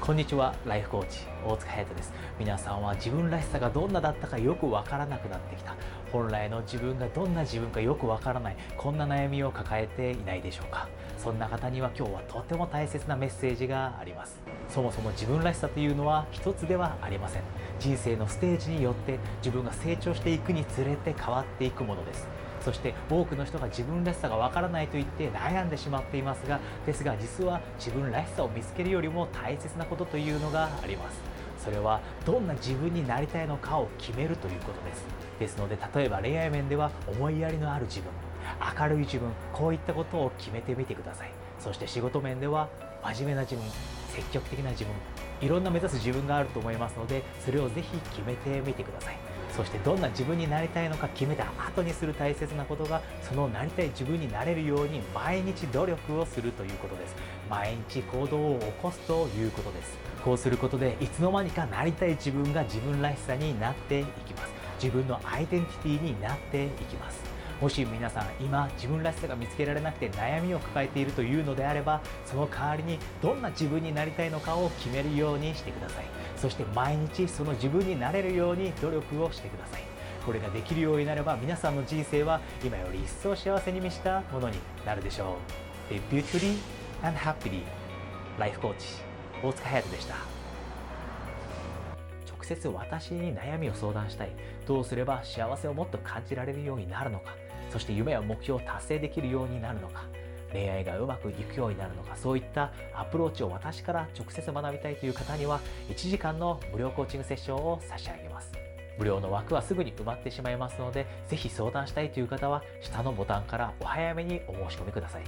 こんにちはライフコーチ大塚隼人です。皆さんは自分らしさがどんなだったかよくわからなくなってきた。本来の自分がどんな自分かよくわからない。こんな悩みを抱えていないでしょうか。そんな方には今日はとても大切なメッセージがあります。そもそも自分らしさというのは一つではありません。人生のステージによって自分が成長していくにつれて変わっていくものです。そして多くの人が自分らしさがわからないと言って悩んでしまっていますがですが実は自分らしさを見つけるよりも大切なことというのがあります。それはどんな自分になりたいのかを決めるということです。ですので例えば恋愛面では思いやりのある自分。明るい自分こういったことを決めてみてください。そして仕事面では真面目な自分積極的な自分。いろんな目指す自分があると思いますのでそれをぜひ決めてみてください。そしてどんな自分になりたいのか決めた後にする大切なことがそのなりたい自分になれるように毎日努力をするということです。毎日行動を起こすということです。こうすることでいつの間にかなりたい自分が自分らしさになっていきます。自分のアイデンティティになっていきます。もし皆さん今自分らしさが見つけられなくて悩みを抱えているというのであればその代わりにどんな自分になりたいのかを決めるようにしてください。そして毎日その自分になれるように努力をしてくださいこれができるようになれば皆さんの人生は今より一層幸せに満ちたものになるでしょう。Be beautifully and happily. ライフコーチ大塚隼人でした。接私に悩みを相談したい。どうすれば幸せをもっと感じられるようになるのか。そして夢や目標を達成できるようになるのか。恋愛がうまくいくようになるのか。そういったアプローチを私から直接学びたいという方には1時間の無料コーチングセッションを差し上げます。無料の枠はすぐに埋まってしまいますのでぜひ相談したいという方は下のボタンからお早めにお申し込みください。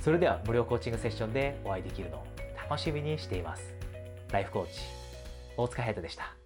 それでは無料コーチングセッションでお会いできるのを楽しみにしています。ライフコーチ大塚隼人でした。